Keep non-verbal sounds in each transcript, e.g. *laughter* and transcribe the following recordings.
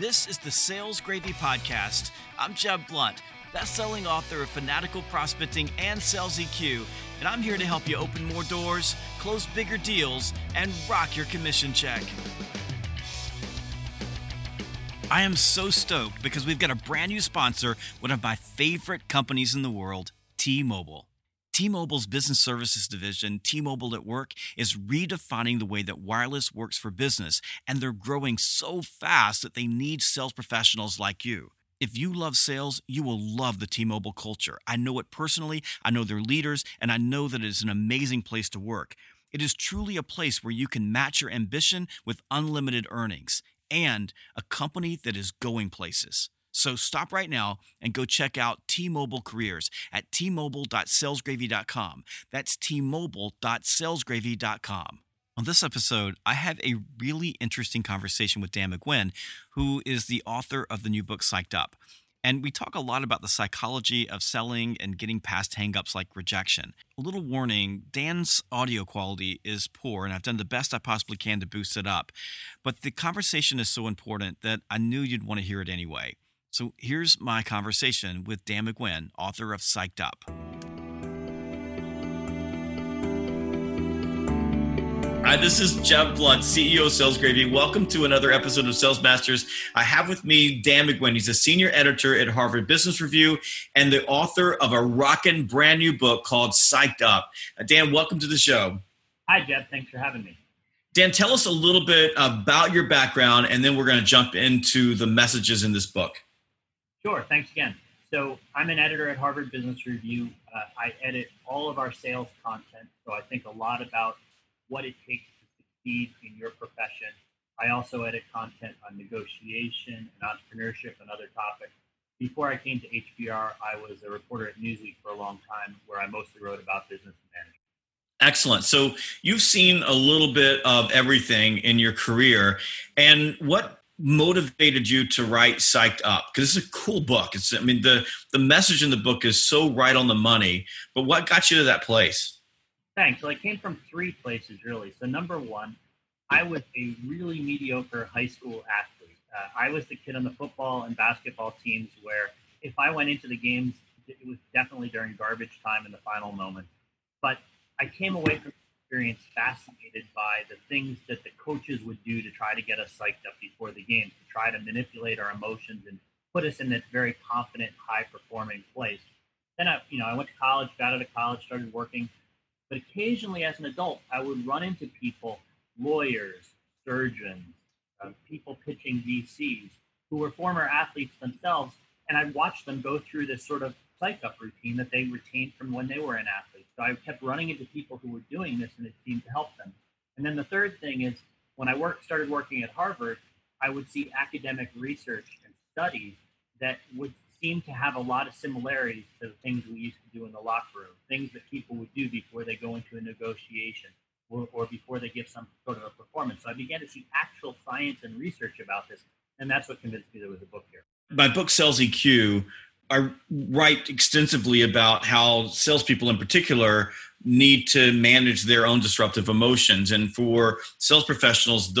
This is the Sales Gravy Podcast. I'm Jeb Blount, best-selling author of Fanatical Prospecting and Sales EQ, and I'm here to help you open more doors, close bigger deals, and rock your commission check. I am so stoked because we've got a brand new sponsor, one of my favorite companies in the world, T-Mobile. T-Mobile's business services division, T-Mobile at Work, is redefining the way that wireless works for business, and they're growing so fast that they need sales professionals like you. If you love sales, you will love the T-Mobile culture. I know it personally, I know their leaders, and I know that it is an amazing place to work. It is truly a place where you can match your ambition with unlimited earnings and a company that is going places. So stop right now and go check out T-Mobile Careers at t-mobile.salesgravy.com. That's t-mobile.salesgravy.com. On this episode, I have a really interesting conversation with Dan McGinn, who is the author of the new book Psyched Up. And we talk a lot about the psychology of selling and getting past hangups like rejection. A little warning Dan's audio quality is poor, and I've done the best I possibly can to boost it up. But the conversation is so important that I knew you'd want to hear it anyway. So here's my conversation with Dan McGinn, author of Psyched Up. Hi, this is Jeb Blount, CEO of Sales Gravy. Welcome to another episode of Sales Masters. I have with me Dan McGinn. He's a senior editor at Harvard Business Review and the author of a rockin' brand new book called Psyched Up. Uh, Dan, welcome to the show. Hi, Jeb. Thanks for having me. Dan, tell us a little bit about your background, and then we're going to jump into the messages in this book. Sure. Thanks again. So I'm an editor at Harvard Business Review. Uh, I edit all of our sales content. So I think a lot about what it takes to succeed in your profession. I also edit content on negotiation and entrepreneurship and other topics. Before I came to HBR, I was a reporter at Newsweek for a long time, where I mostly wrote about business management. Excellent. So you've seen a little bit of everything in your career. And what motivated you to write psyched up? Because it's a cool book. It's i mean the the message in the book is so right on the money but what got you to that place? Thanks. So i came from three places really. So number one i was a really mediocre high school athlete. Uh, i was the kid on the football and basketball teams where if i went into the games it was definitely during garbage time in the final moment. But i came away from experience fascinated by the things that the coaches would do to try to get us psyched up before the games, to try to manipulate our emotions and put us in that very confident, high performing place. Then I, you know, I went to college, got out of college, started working. But occasionally as an adult, I would run into people, lawyers, surgeons, uh, people pitching VCs who were former athletes themselves. And I'd watch them go through this sort of psych up routine that they retained from when they were an athlete I kept running into people who were doing this, and it seemed to help them. And then the third thing is when I started working at Harvard, I would see academic research and studies that would seem to have a lot of similarities to the things we used to do in the locker room, things that people would do before they go into a negotiation or, or before they give some sort of a performance. So I began to see actual science and research about this, and that's what convinced me there was a book here. My book, Sales EQ, I write extensively about how salespeople in particular need to manage their own disruptive emotions. And for sales professionals,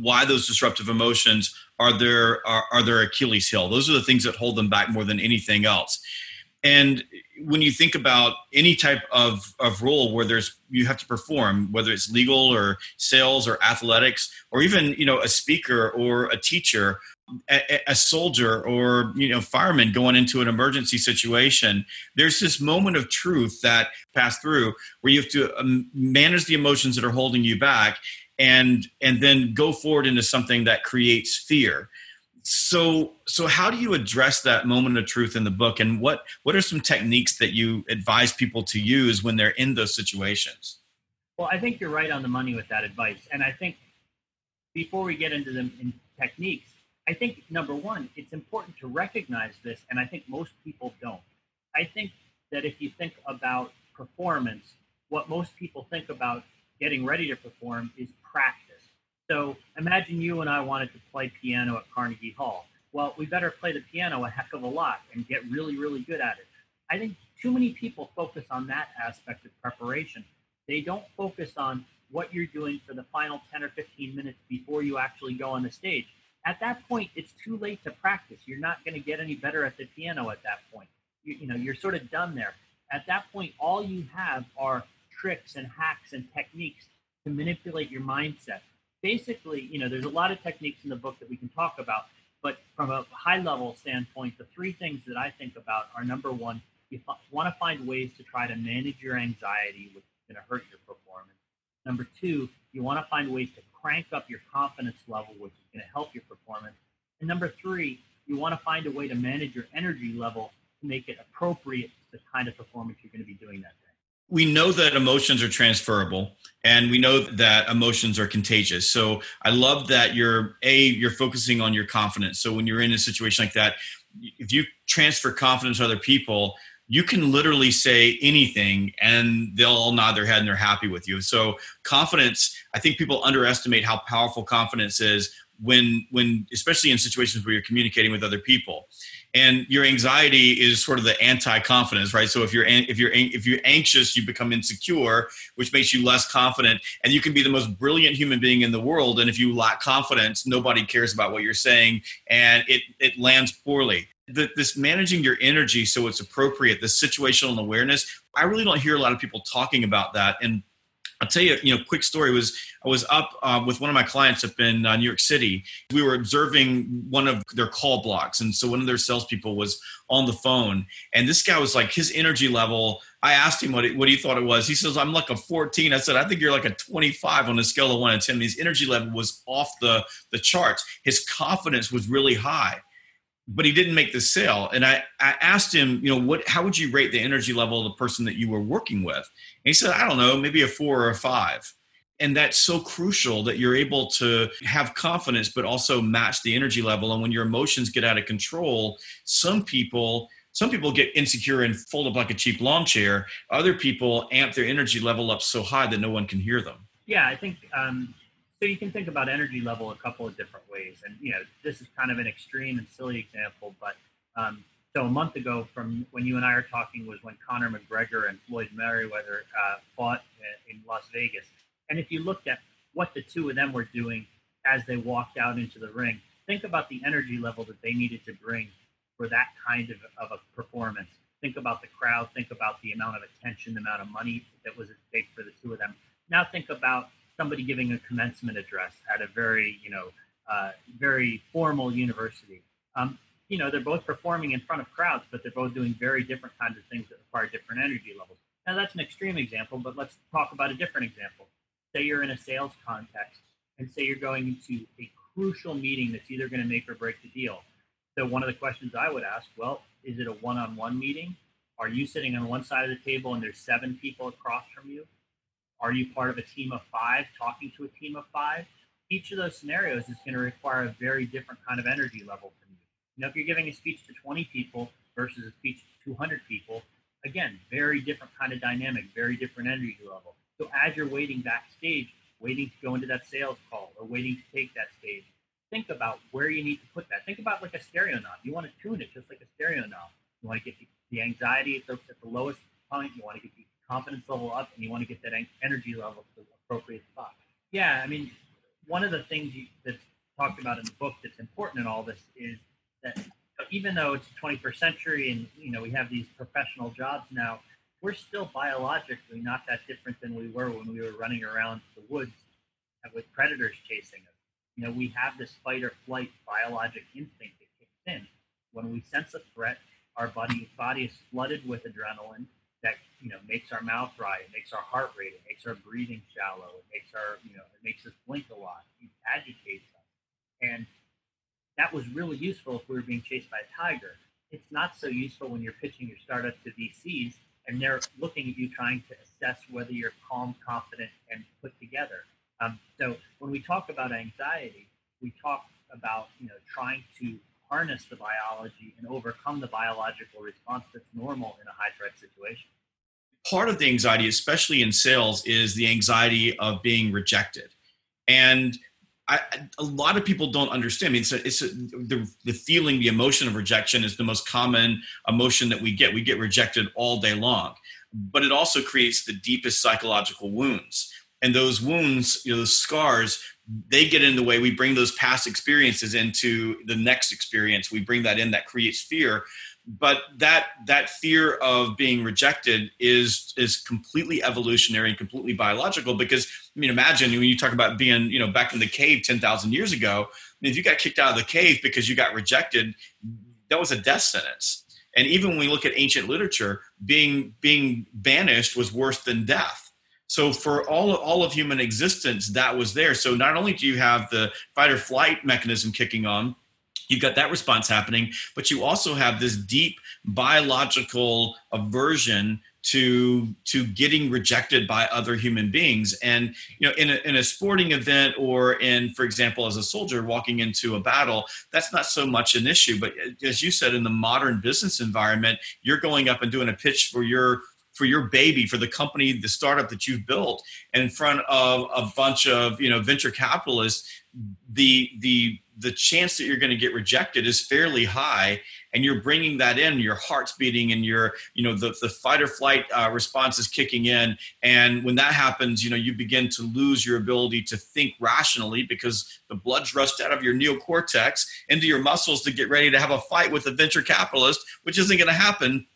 why those disruptive emotions are their, are, are their Achilles heel. Those are the things that hold them back more than anything else. And when you think about any type of, of role where there's you have to perform, whether it's legal or sales or athletics, or even you know a speaker or a teacher, a, a, soldier or you know fireman going into an emergency situation there's this moment of truth that pass through where you have to um, manage the emotions that are holding you back and and then go forward into something that creates fear. So so how do you address that moment of truth in the book? And what what are some techniques that you advise people to use when they're in those situations? Well i think you're right on the money with that advice. And i think before we get into the in techniques I think number one, it's important to recognize this, and I think most people don't. I think that if you think about performance, what most people think about getting ready to perform is practice. So imagine you and I wanted to play piano at Carnegie Hall. Well, we better play the piano a heck of a lot and get really, really good at it. I think too many people focus on that aspect of preparation. They don't focus on what you're doing for the final 10 or 15 minutes before you actually go on the stage at that point, it's too late to practice. You're not going to get any better at the piano at that point. You, you know, you're sort of done there. At that point, all you have are tricks and hacks and techniques to manipulate your mindset. Basically, you know, there's a lot of techniques in the book that we can talk about, but from a high level standpoint, the three things that I think about are number one, you f- want to find ways to try to manage your anxiety, which is going to hurt your performance. Number two, you want to find ways to crank up your confidence level, which is going to help your performance. And number three, you want to find a way to manage your energy level to make it appropriate to the kind of performance you're going to be doing that day. We know that emotions are transferable and we know that emotions are contagious. So I love that you're a you're focusing on your confidence. So when you're in a situation like that, if you transfer confidence to other people, you can literally say anything and they'll all nod their head and they're happy with you. So confidence, I think people underestimate how powerful confidence is when when especially in situations where you're communicating with other people. And your anxiety is sort of the anti-confidence, right? So if you're if you're if you're anxious, you become insecure, which makes you less confident, and you can be the most brilliant human being in the world. And if you lack confidence, nobody cares about what you're saying, and it it lands poorly this managing your energy so it's appropriate, the situational awareness. I really don't hear a lot of people talking about that. And I'll tell you, you know, quick story was I was up um, with one of my clients up in uh, New York City. We were observing one of their call blocks, and so one of their salespeople was on the phone, and this guy was like his energy level. I asked him what he, what he thought it was. He says, "I'm like a 14." I said, "I think you're like a 25 on a scale of one to 10." His energy level was off the the charts. His confidence was really high but he didn't make the sale. And I, I asked him, you know, what, how would you rate the energy level of the person that you were working with? And he said, I don't know, maybe a four or a five. And that's so crucial that you're able to have confidence, but also match the energy level. And when your emotions get out of control, some people, some people get insecure and fold up like a cheap lawn chair. Other people amp their energy level up so high that no one can hear them. Yeah, I think um, so you can think about energy level a couple of different ways. And, you know, this is kind of an extreme and silly example, but um, so a month ago from when you and I are talking was when Conor McGregor and Floyd Mayweather uh, fought in Las Vegas. And if you looked at what the two of them were doing as they walked out into the ring, think about the energy level that they needed to bring for that kind of, of a performance. Think about the crowd, think about the amount of attention, the amount of money that was at stake for the two of them. Now think about somebody giving a commencement address at a very, you know, uh, very formal university. Um, you know, they're both performing in front of crowds, but they're both doing very different kinds of things that require different energy levels. Now, that's an extreme example, but let's talk about a different example. Say you're in a sales context, and say you're going into a crucial meeting that's either going to make or break the deal. So, one of the questions I would ask, well, is it a one on one meeting? Are you sitting on one side of the table and there's seven people across from you? Are you part of a team of five talking to a team of five? Each of those scenarios is going to require a very different kind of energy level from you. Know, if you're giving a speech to 20 people versus a speech to 200 people, again, very different kind of dynamic, very different energy level. So as you're waiting backstage, waiting to go into that sales call or waiting to take that stage, think about where you need to put that. Think about like a stereo knob. You want to tune it just like a stereo knob. You want to get the, the anxiety at the, at the lowest point. You want to get the confidence level up and you want to get that energy level to the appropriate spot. Yeah, I mean, one of the things you, that's talked about in the book that's important in all this is that even though it's the 21st century and you know we have these professional jobs now, we're still biologically not that different than we were when we were running around the woods with predators chasing us. You know, we have this fight or flight biologic instinct that kicks in. When we sense a threat, our body body is flooded with adrenaline that you know makes our mouth dry, it makes our heart rate, it makes our breathing shallow, it makes our you know it makes us blink a lot, it agitates us, and that was really useful if we were being chased by a tiger. It's not so useful when you're pitching your startup to VCs and they're looking at you trying to assess whether you're calm, confident, and put together. Um, so when we talk about anxiety, we talk about you know trying to harness the biology and overcome the biological response that's normal in a high threat situation. Part of the anxiety, especially in sales, is the anxiety of being rejected. And I, a lot of people don't understand. I mean, it's, a, it's a, the, the feeling, the emotion of rejection is the most common emotion that we get. We get rejected all day long, but it also creates the deepest psychological wounds. And those wounds, you know, those scars they get in the way we bring those past experiences into the next experience we bring that in that creates fear but that that fear of being rejected is is completely evolutionary and completely biological because i mean imagine when you talk about being you know back in the cave 10,000 years ago if you got kicked out of the cave because you got rejected that was a death sentence. And even when we look at ancient literature being being banished was worse than death. So for all all of human existence that was there. So not only do you have the fight or flight mechanism kicking on you've got that response happening but you also have this deep biological aversion to to getting rejected by other human beings. And you know in a, in a sporting event or in for example as a soldier walking into a battle that's not so much an issue. But uh, as you said in the modern business environment you're going up and doing a pitch for your for your baby for the company the startup that you've built in front of a bunch of you know venture capitalists. The the the chance that you're going to get rejected is fairly high and you're bringing that in your heart's beating and your you know the, the fight or flight uh, response is kicking in. And when that happens you know you begin to lose your ability to think rationally because the blood's rushed out of your neocortex into your muscles to get ready to have a fight with a venture capitalist which isn't going to happen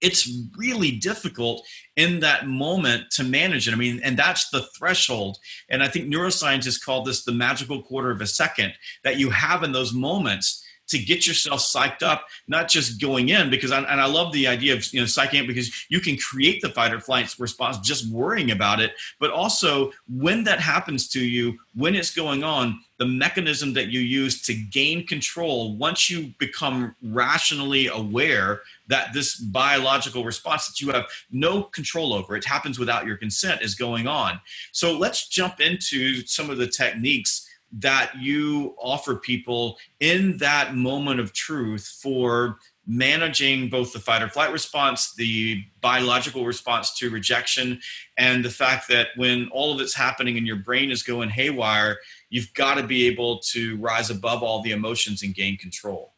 it's really difficult in that moment to manage it. I mean, and that's the threshold. And I think neuroscientists call this the magical quarter of a second that you have in those moments to get yourself psyched up, not just going in, because I, and I love the idea of you know psyching because you can create the fight or flight response just worrying about it, but also when that happens to you, when it's going on, the mechanism that you use to gain control once you become rationally aware that this biological response that you have no control over, it happens without your consent, is going on. So let's jump into some of the techniques that you offer people in that moment of truth for managing both the fight or flight response, the biological response to rejection, and the fact that when all of it's happening and your brain is going haywire, you've got to be able to rise above all the emotions and gain control.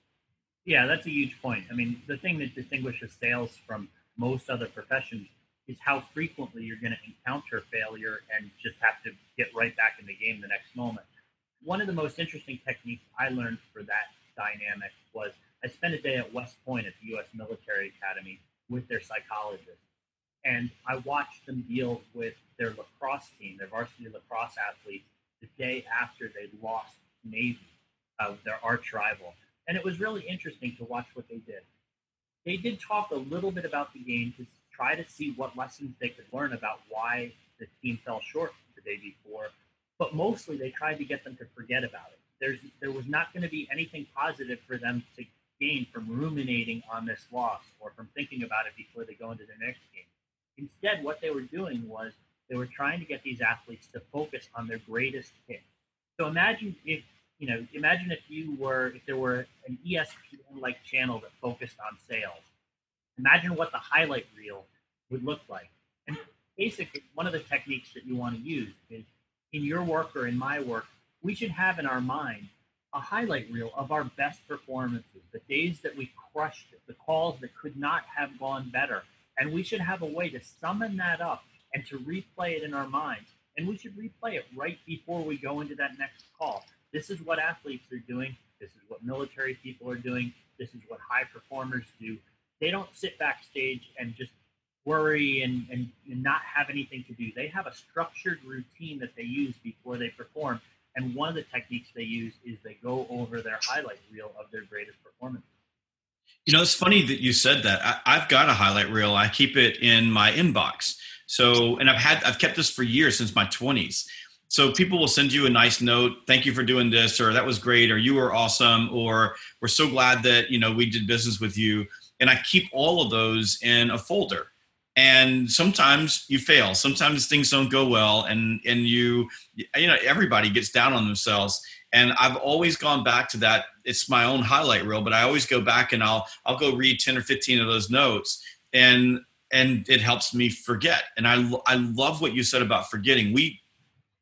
Yeah, that's a huge point. I mean, the thing that distinguishes sales from most other professions is how frequently you're going to encounter failure and just have to get right back in the game the next moment one of the most interesting techniques I learned for that dynamic was I spent a day at West Point at the U.S. Military Academy with their psychologist, and I watched them deal with their lacrosse team, their varsity lacrosse athletes, the day after they lost Navy, uh, their arch rival. And it was really interesting to watch what they did. They did talk a little bit about the game to try to see what lessons they could learn about why the team fell short the day before but mostly they tried to get them to forget about it. There's there was not going to be anything positive for them to gain from ruminating on this loss or from thinking about it before they go into the next game. Instead, what they were doing was they were trying to get these athletes to focus on their greatest hit. So imagine if you know, imagine if you were if there were an ESPN like channel that focused on sales. Imagine what the highlight reel would look like. And basically, one of the techniques that you want to use is in your work or in my work, we should have in our mind a highlight reel of our best performances, the days that we crushed it, the calls that could not have gone better. And we should have a way to summon that up and to replay it in our minds. And we should replay it right before we go into that next call. This is what athletes are doing. This is what military people are doing. This is what high performers do. They don't sit backstage and just worry and, and, and not have anything to do. They have a structured routine that they use before they perform. And one of the techniques they use is they go over their highlight reel of their greatest performance. You know, it's funny that you said that. I, have got a highlight reel. I keep it in my inbox. So, and I've had, I've kept this for years since my 20s. So people will send you a nice note, thank you for doing this, or that was great, or you were awesome, or we're so glad that you know we did business with you. And I keep all of those in a folder and sometimes you fail. Sometimes things don't go well and and you you know everybody gets down on themselves. And i've always gone back to that. It's my own highlight reel but i always go back and i'll i'll go read 10 or 15 of those notes and and it helps me forget. And i i love what you said about forgetting. We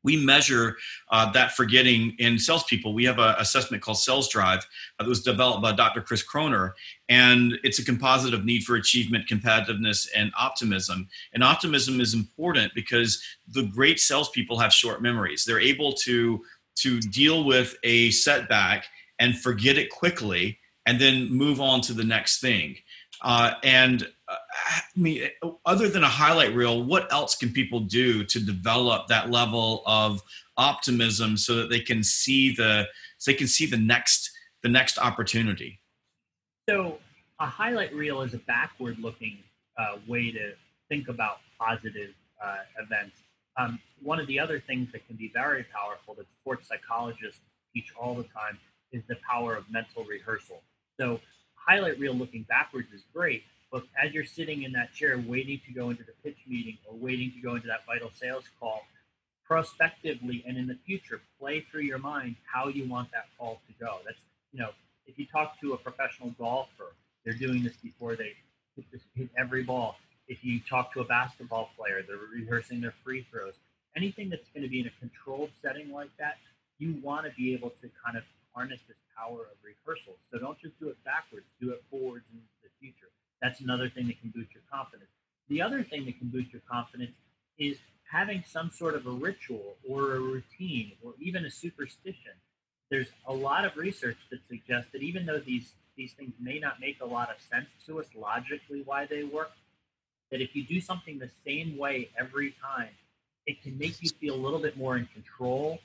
we measure uh, that forgetting in salespeople. We have an assessment called Sales Drive that was developed by Dr. Chris Croner, and it's a composite of need for achievement, competitiveness, and optimism. And optimism is important because the great salespeople have short memories. They're able to to deal with a setback and forget it quickly and then move on to the next thing. Uh, and uh, I mean, other than a highlight reel, what else can people do to develop that level of optimism so that they can see the so they can see the next the next opportunity? So, a highlight reel is a backward looking uh, way to think about positive uh, events. Um, one of the other things that can be very powerful that sports psychologists teach all the time is the power of mental rehearsal. So, highlight reel looking backwards is great, but as you're sitting in that chair waiting to go into the pitch meeting or waiting to go into that vital sales call, prospectively and in the future, play through your mind how you want that call to go. That's, you know, if you talk to a professional golfer, they're doing this before they hit, every ball. If you talk to a basketball player, they're rehearsing their free throws. Anything that's going to be in a controlled setting like that, you want to be able to kind of harness this power of rehearsal. So don't just do it backwards, do it forwards into the future. That's another thing that can boost your confidence. The other thing that can boost your confidence is having some sort of a ritual or a routine or even a superstition. There's a lot of research that suggests that even though these these things may not make a lot of sense to us logically why they work, that if you do something the same way every time, it can make you feel a little bit more in control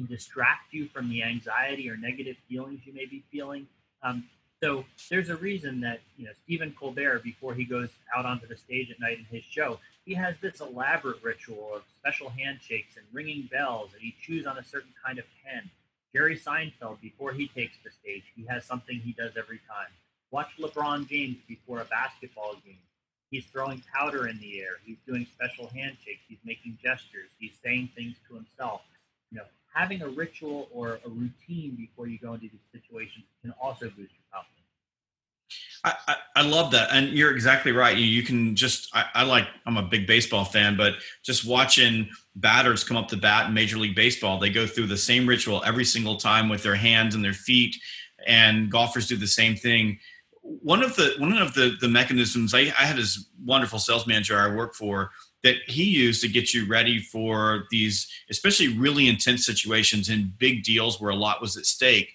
can distract you from the anxiety or negative feelings you may be feeling. Um, so there's a reason that you know Stephen Colbert, before he goes out onto the stage at night in his show, he has this elaborate ritual of special handshakes and ringing bells, and he chews on a certain kind of pen. Jerry Seinfeld, before he takes the stage, he has something he does every time. Watch LeBron James before a basketball game. He's throwing powder in the air. He's doing special handshakes. He's making gestures. He's saying things to himself. You know, having a ritual or a routine before you go into these situations can also boost your confidence. I, I, I love that. And you're exactly right. You, you can just, I, I, like, I'm a big baseball fan, but just watching batters come up to bat in Major League Baseball, they go through the same ritual every single time with their hands and their feet, and golfers do the same thing. One of the one of the the mechanisms I, I had this wonderful sales manager I worked for that he used to get you ready for these, especially really intense situations and big deals where a lot was at stake,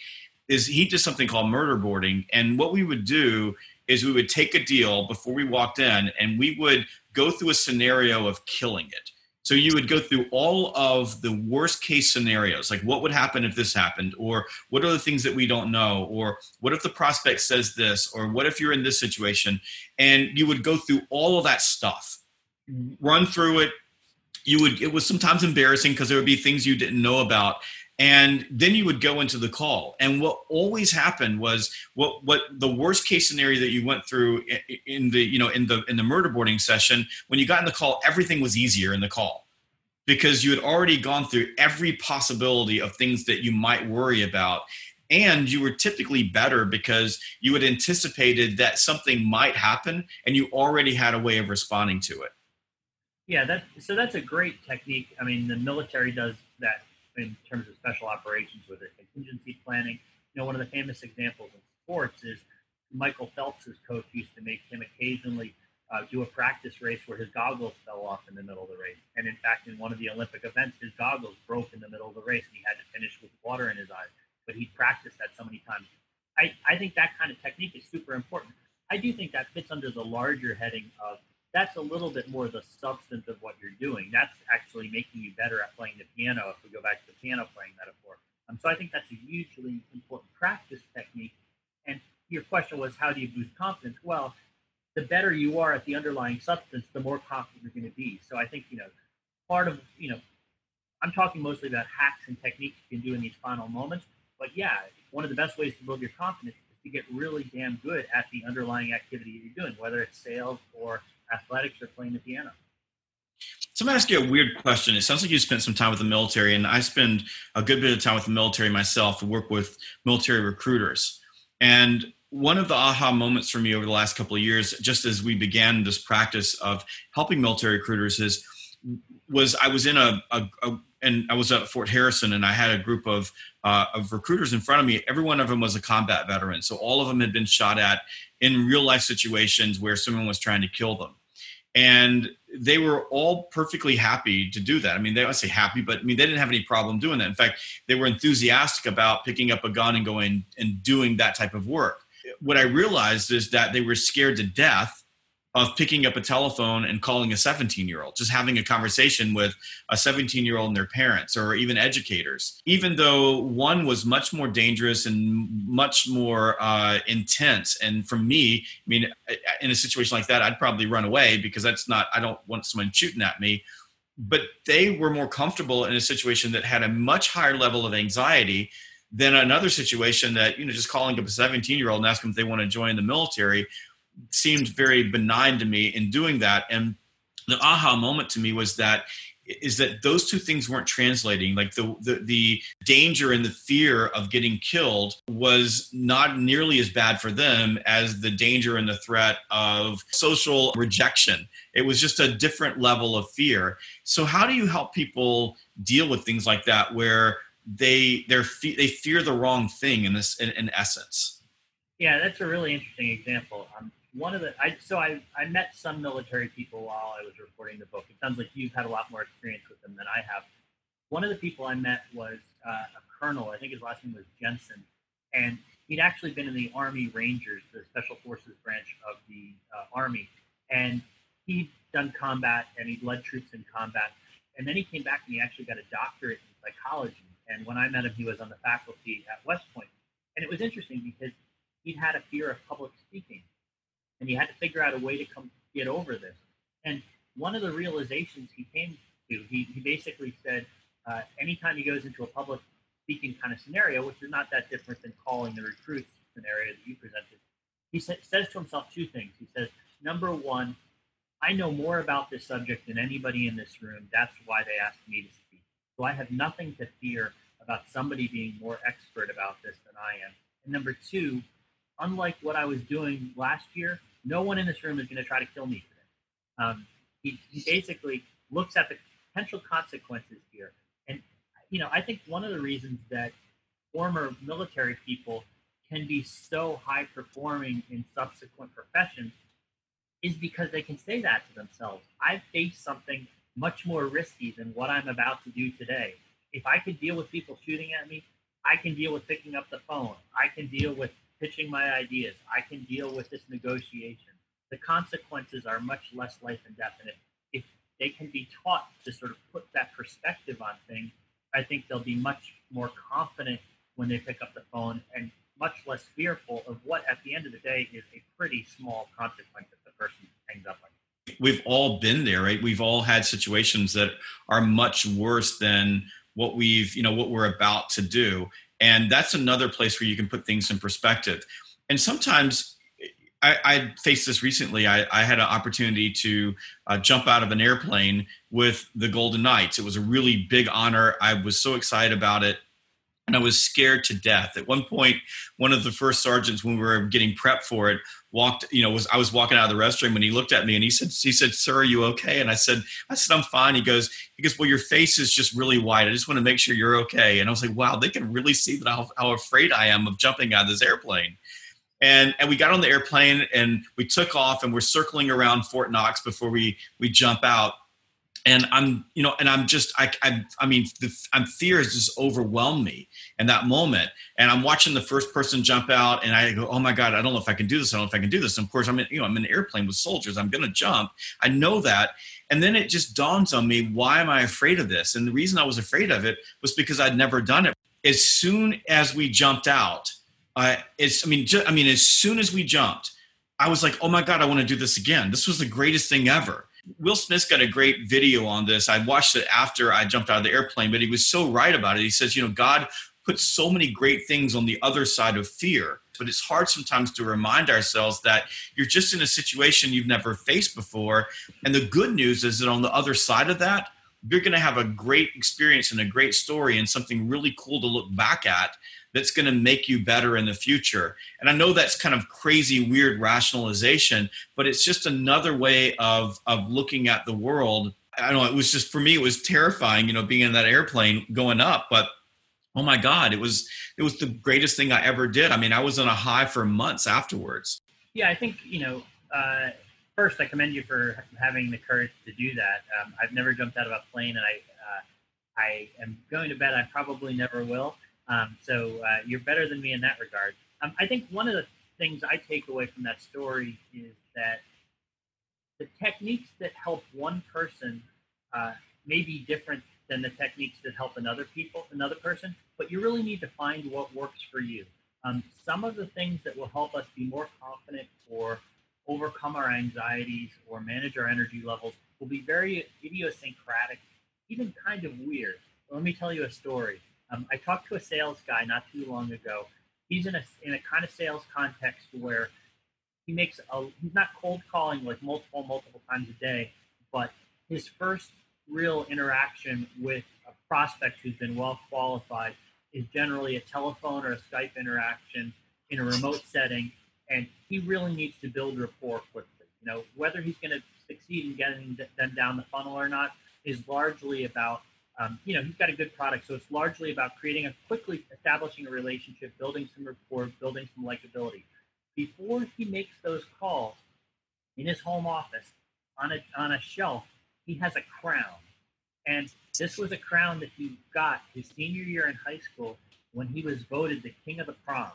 is he did something called murder boarding. And what we would do is we would take a deal before we walked in and we would go through a scenario of killing it. So you would go through all of the worst case scenarios, like what would happen if this happened, or what are the things that we don't know, or what if the prospect says this, or what if you're in this situation, and you would go through all of that stuff run through it. You would it was sometimes embarrassing because there would be things you didn't know about. And then you would go into the call. And what always happened was what what the worst case scenario that you went through in the you know in the in the murder boarding session when you got in the call, everything was easier in the call because you had already gone through every possibility of things that you might worry about and you were typically better because you had anticipated that something might happen and you already had a way of responding to it yeah, that so that's a great technique. I mean, the military does that in terms of special operations with their contingency planning. You know, one of the famous examples in sports is Michael Phelps's coach used to make him occasionally uh, do a practice race where his goggles fell off in the middle of the race. And in fact, in one of the Olympic events, his goggles broke in the middle of the race and he had to finish with water in his eyes. But he practiced that so many times. I, I think that kind of technique is super important. I do think that fits under the larger heading of that's a little bit more the substance of what you're doing. That's actually making you better at playing the piano. If we go back to the piano playing metaphor, um, so I think that's a hugely important practice technique. And your question was, how do you boost confidence? Well, the better you are at the underlying substance, the more confident you're going to be. So I think you know, part of you know, I'm talking mostly about hacks and techniques you can do in these final moments. But yeah, one of the best ways to build your confidence to get really damn good at the underlying activity you're doing, whether it's sales or athletics or playing the piano. So I'm going to ask you a weird question. It sounds like you spent some time with the military, and I spend a good bit of time with the military myself work with military recruiters. And one of the aha moments for me over the last couple of years, just as we began this practice of helping military recruiters, is was I was in a, a, a and I was at Fort Harrison, and I had a group of uh, of recruiters in front of me. Every one of them was a combat veteran, so all of them had been shot at in real life situations where someone was trying to kill them. and they were all perfectly happy to do that. I mean, they don't say happy, but I mean, they didn't have any problem doing that. In fact, they were enthusiastic about picking up a gun and going and doing that type of work. What I realized is that they were scared to death of picking up a telephone and calling a 17 year old, just having a conversation with a 17 year old and their parents or even educators. Even though one was much more dangerous and much more uh, intense. And for me, I mean, in a situation like that, I'd probably run away because that's not, I don't want someone shooting at me. But they were more comfortable in a situation that had a much higher level of anxiety than another situation that, you know, just calling up a 17 year old and asking if they want to join the military seemed very benign to me in doing that. And the aha moment to me was that is that those two things weren't translating. Like the, the, the danger and the fear of getting killed was not nearly as bad for them as the danger and the threat of social rejection. It was just a different level of fear. So how do you help people deal with things like that where they they they fear the wrong thing in this in, in essence? Yeah that's a really interesting example. Um, one of the I so I I met some military people while I was reporting the book. It sounds like you've had a lot more experience with them than I have. One of the people I met was uh, a colonel. I think his last name was Jensen, and he'd actually been in the Army Rangers, the Special Forces branch of the uh, Army, and he'd done combat and he'd led troops in combat. And then he came back and he actually got a doctorate in psychology. And when I met him, he was on the faculty at West Point. And it was interesting because he'd had a fear of public speaking and he had to figure out a way to come get over this. And one of the realizations he came to, he, he basically said, uh, anytime he goes into a public speaking kind of scenario, which is not that different than calling the recruits scenario that you presented, he sa- says to himself two things. He says, number one, I know more about this subject than anybody in this room. That's why they asked me to speak. So I have nothing to fear about somebody being more expert about this than I am. And number two, unlike what I was doing last year, no one in this room is going to try to kill me today. Um, he, he basically looks at the potential consequences here. And, you know, I think one of the reasons that former military people can be so high performing in subsequent professions is because they can say that to themselves. I've faced something much more risky than what I'm about to do today. If I could deal with people shooting at me, I can deal with picking up the phone. I can deal with pitching my ideas. I can deal with this negotiation. The consequences are much less life and death. And if, if they can be taught to sort of put that perspective on things, I think they'll be much more confident when they pick up the phone and much less fearful of what, at the end of the day, is a pretty small consequence if the person hangs up on. We've all been there, right? We've all had situations that are much worse than what we've, you know, what we're about to do. And that's another place where you can put things in perspective. And sometimes I, I faced this recently. I, I, had an opportunity to uh, jump out of an airplane with the Golden Knights. It was a really big honor. I was so excited about it and I was scared to death. At one point, one of the first sergeants, when we were getting prepped for it, walked. You know, was I was walking out of the restroom and he looked at me and he said, "He said, sir, are you okay?" And I said, "I said I'm fine." He goes, "He goes, well, your face is just really white. I just want to make sure you're okay." And I was like, "Wow, they can really see that how, how afraid I am of jumping out of this airplane." And, and we got on the airplane and we took off and we're circling around Fort Knox before we we jump out and I'm, you know, and I'm just, I, I, I mean, the I'm, fear has just overwhelmed me in that moment. And I'm watching the first person jump out, and I go, oh my god, I don't know if I can do this. I don't know if I can do this. And of course, I'm, in, you know, I'm in an airplane with soldiers. I'm going to jump. I know that. And then it just dawns on me, why am I afraid of this? And the reason I was afraid of it was because I'd never done it. As soon as we jumped out, I, it's, I mean, I mean, as soon as we jumped, I was like, oh my god, I want to do this again. This was the greatest thing ever Will Smith's got a great video on this. I watched it after I jumped out of the airplane, but he was so right about it. He says, you know, God puts so many great things on the other side of fear. But it's hard sometimes to remind ourselves that you're just in a situation you've never faced before. And the good news is that on the other side of that, you're going to have a great experience and a great story and something really cool to look back at that's going to make you better in the future. And I know that's kind of crazy, weird rationalization, but it's just another way of of looking at the world. I don't know. It was just for me, it was terrifying, you know, being in that airplane going up, but oh my god it was it was the greatest thing i ever did i mean i was on a high for months afterwards yeah i think you know uh, first, I commend you for having the courage to do that. Um, I've never jumped out of a plane, and I uh, I am going to bet I probably never will. Um, so uh, you're better than me in that regard. Um, I think one of the things I take away from that story is that the techniques that help one person uh, may be different than the techniques that help another people, another person. But you really need to find what works for you. Um, some of the things that will help us be more confident or overcome our anxieties or manage our energy levels will be very idiosyncratic, even kind of weird. Let me tell you a story. Um, I talked to a sales guy not too long ago. He's in a in a kind of sales context where he makes a he's not cold calling like multiple multiple times a day, but his first real interaction with a prospect who's been well qualified is generally a telephone or a Skype interaction in a remote setting, and he really needs to build rapport quickly. You know, whether he's going to succeed in getting them down the funnel or not is largely about, um, you know, he's got a good product, so it's largely about creating a quickly establishing a relationship, building some rapport, building some likability. Before he makes those calls in his home office on a on a shelf, he has a crown. And this was a crown that he got his senior year in high school when he was voted the king of the prom.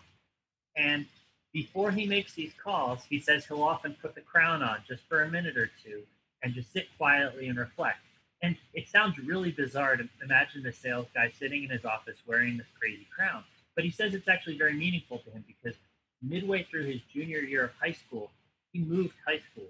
And before he makes these calls, he says he'll often put the crown on just for a minute or two and just sit quietly and reflect. And it sounds really bizarre to imagine the sales guy sitting in his office wearing this crazy crown. But he says it's actually very meaningful to him because midway through his junior year of high school, he moved high school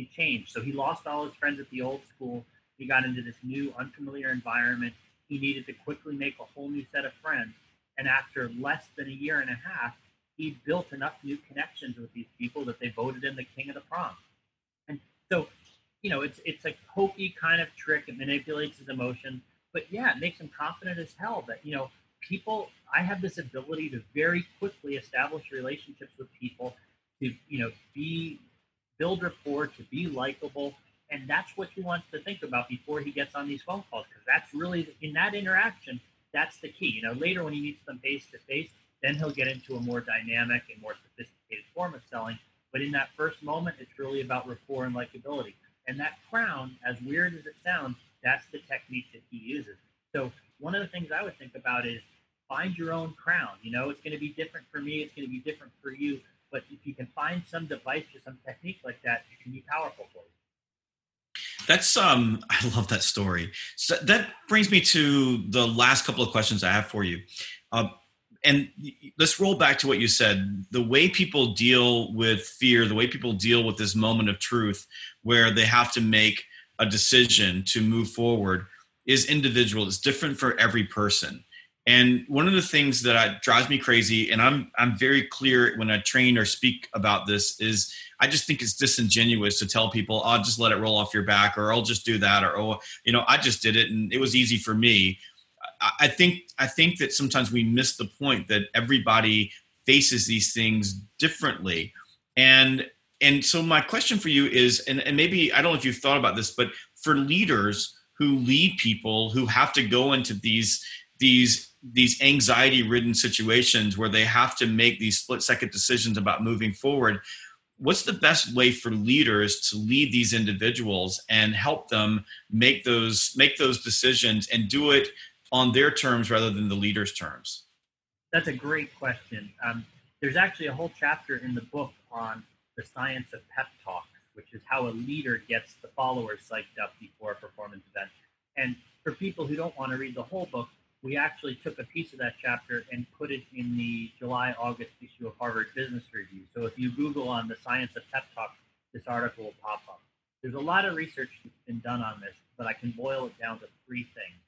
he changed. So he lost all his friends at the old school. He got into this new, unfamiliar environment. He needed to quickly make a whole new set of friends. And after less than a year and a half, he built enough new connections with these people that they voted him the king of the prom. And so, you know, it's it's a hokey kind of trick. It manipulates his emotions, but yeah, it makes him confident as hell. That you know, people. I have this ability to very quickly establish relationships with people, to you know, be build rapport, to be likable. And that's what he wants to think about before he gets on these phone calls, because that's really in that interaction, that's the key. You know, later when he meets them face to face, then he'll get into a more dynamic and more sophisticated form of selling. But in that first moment, it's really about rapport and likability. And that crown, as weird as it sounds, that's the technique that he uses. So one of the things I would think about is find your own crown. You know, it's going to be different for me. It's going to be different for you. But if you can find some device or some technique like that, it can be powerful for you. That's um *laughs* I love that story. So that brings me to the last couple of questions I have for you. Uh, and let's roll back to what you said. The way people deal with fear, the way people deal with this moment of truth where they have to make a decision to move forward is individual. It's different for every person. And one of the things that I, drives me crazy, and I'm I'm very clear when I train or speak about this, is I just think it's disingenuous to tell people, "I'll oh, just let it roll off your back," or "I'll just do that," or "Oh, you know, I just did it and it was easy for me." I, think I think that sometimes we miss the point that everybody faces these things differently, and and so my question for you is, and, and maybe I don't know if you've thought about this, but for leaders who lead people who have to go into these these these anxiety ridden situations where they have to make these split second decisions about moving forward what's the best way for leaders to lead these individuals and help them make those make those decisions and do it on their terms rather than the leader's terms that's a great question um, there's actually a whole chapter in the book on the science of pep talks which is how a leader gets the followers psyched up before a performance event and for people who don't want to read the whole book we actually took a piece of that chapter and put it in the July August issue of Harvard Business Review. So if you Google on the science of pep talk, this article will pop up. There's a lot of research that's been done on this, but I can boil it down to three things.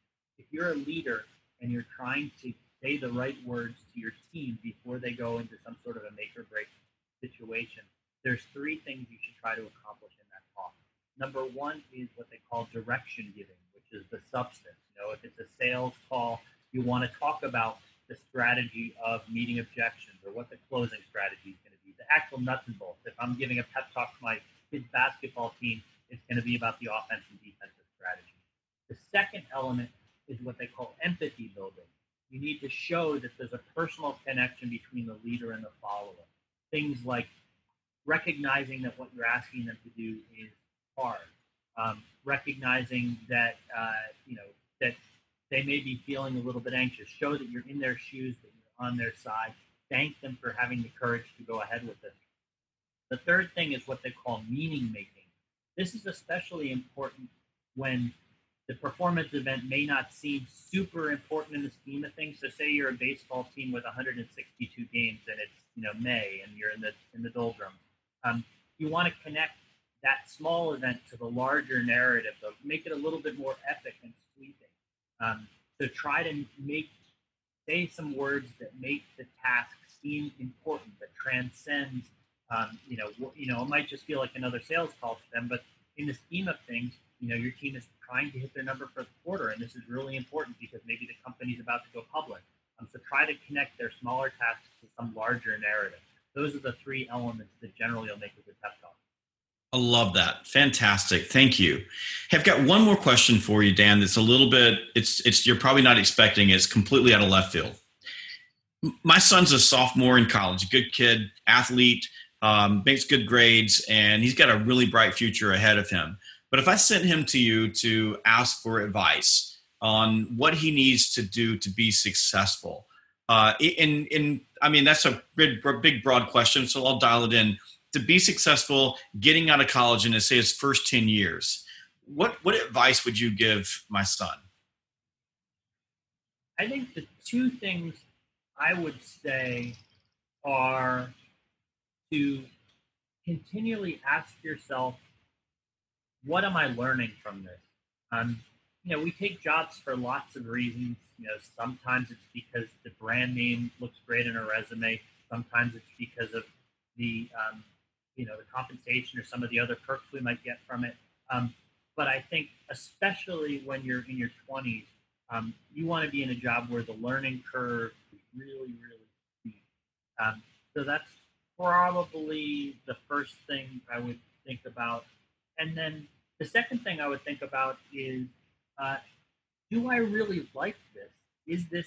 You're a leader and you're trying to say the right words to your team before they go into some sort of a make or break situation, there's three things you should try to accomplish in that talk. Number one is what they call direction giving which is the substance. You know, if it's a sales call, you want to talk about the strategy of meeting objections or what the closing strategy is going to be, the actual nuts and bolts. If I'm giving a pep talk to my kids' basketball team, it's going to be about the offense and defensive strategy. The second element is what they call empathy building. You need to show that there's a personal connection between the leader and the follower. Things like recognizing that what you're asking them to do is hard, um, recognizing that uh, you know that they may be feeling a little bit anxious. Show that you're in their shoes, that you're on their side. Thank them for having the courage to go ahead with it. The third thing is what they call meaning making. This is especially important when the performance event may not seem super important in the scheme of things. So, say you're a baseball team with 162 games and it's you know May and you're in the in the doldrums. Um, you want to connect that small event to the larger narrative, though, make it a little bit more epic and sweeping. Um, so, try to make say some words that make the task seem important, that transcends. Um, you know, you know, it might just feel like another sales call to them, but in the scheme of things, you know, your team is trying to hit their number for the quarter, and this is really important because maybe the company's about to go public. Um, so try to connect their smaller tasks to some larger narrative. Those are the three elements that generally will make a good pep talk. I love that. Fantastic. Thank you. I've got one more question for you, Dan. That's a little bit. It's it's you're probably not expecting. It's completely out of left field. My son's a sophomore in college. Good kid, athlete, um, makes good grades, and he's got a really bright future ahead of him. But if I sent him to you to ask for advice on what he needs to do to be successful, uh, in in I mean that's a big, big broad question, so I'll dial it in. To be successful, getting out of college in say his first ten years, what what advice would you give my son? I think the two things I would say are to continually ask yourself what am I learning from this? Um, you know, we take jobs for lots of reasons. You know, sometimes it's because the brand name looks great in a resume. Sometimes it's because of the, um, you know, the compensation or some of the other perks we might get from it. Um, but I think, especially when you're in your 20s, um, you want to be in a job where the learning curve is really, really steep. Um, so that's probably the first thing I would think about and then the second thing I would think about is uh, do I really like this? Is this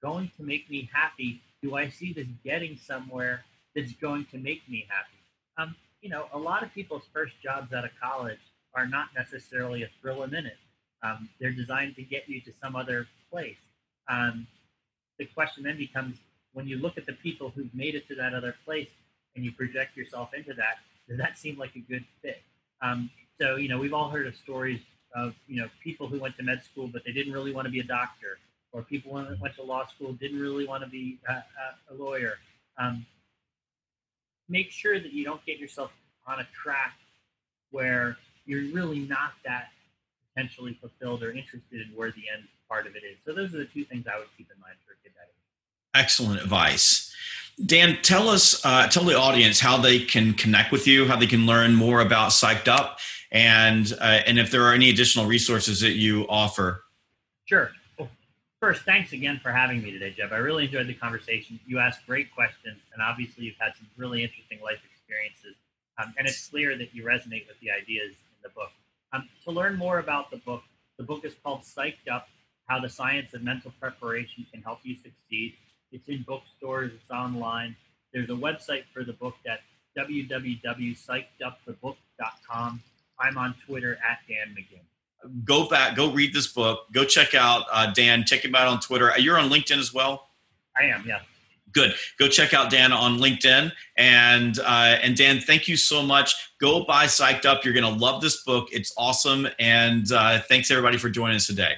going to make me happy? Do I see this getting somewhere that's going to make me happy? Um, you know, a lot of people's first jobs out of college are not necessarily a thrill a minute. Um, they're designed to get you to some other place. Um, the question then becomes when you look at the people who've made it to that other place and you project yourself into that, does that seem like a good fit? Um, so, you know, we've all heard of stories of, you know, people who went to med school, but they didn't really want to be a doctor, or people who went to law school didn't really want to be a, a, lawyer. Um, make sure that you don't get yourself on a track where you're really not that potentially fulfilled or interested in where the end part of it is. So those are the two things I would keep in mind for a kid. Excellent advice. Dan, tell us, uh, tell the audience how they can connect with you, how they can learn more about Psyched Up, and uh, and if there are any additional resources that you offer. Sure. Well, first, thanks again for having me today, Jeb. I really enjoyed the conversation. You asked great questions, and obviously, you've had some really interesting life experiences. Um, and it's clear that you resonate with the ideas in the book. Um, to learn more about the book, the book is called Psyched Up How the Science of Mental Preparation Can Help You Succeed. It's in bookstores, it's online. There's a website for the book at www.psychedupthebook.com. I'm on Twitter at Dan McGinn. Go back, go read this book. Go check out uh, Dan. Check him out on Twitter. You're on LinkedIn as well. I am, yeah. Good. Go check out Dan on LinkedIn. And uh, and Dan, thank you so much. Go buy Psyched Up. You're going to love this book. It's awesome. And uh, thanks everybody for joining us today.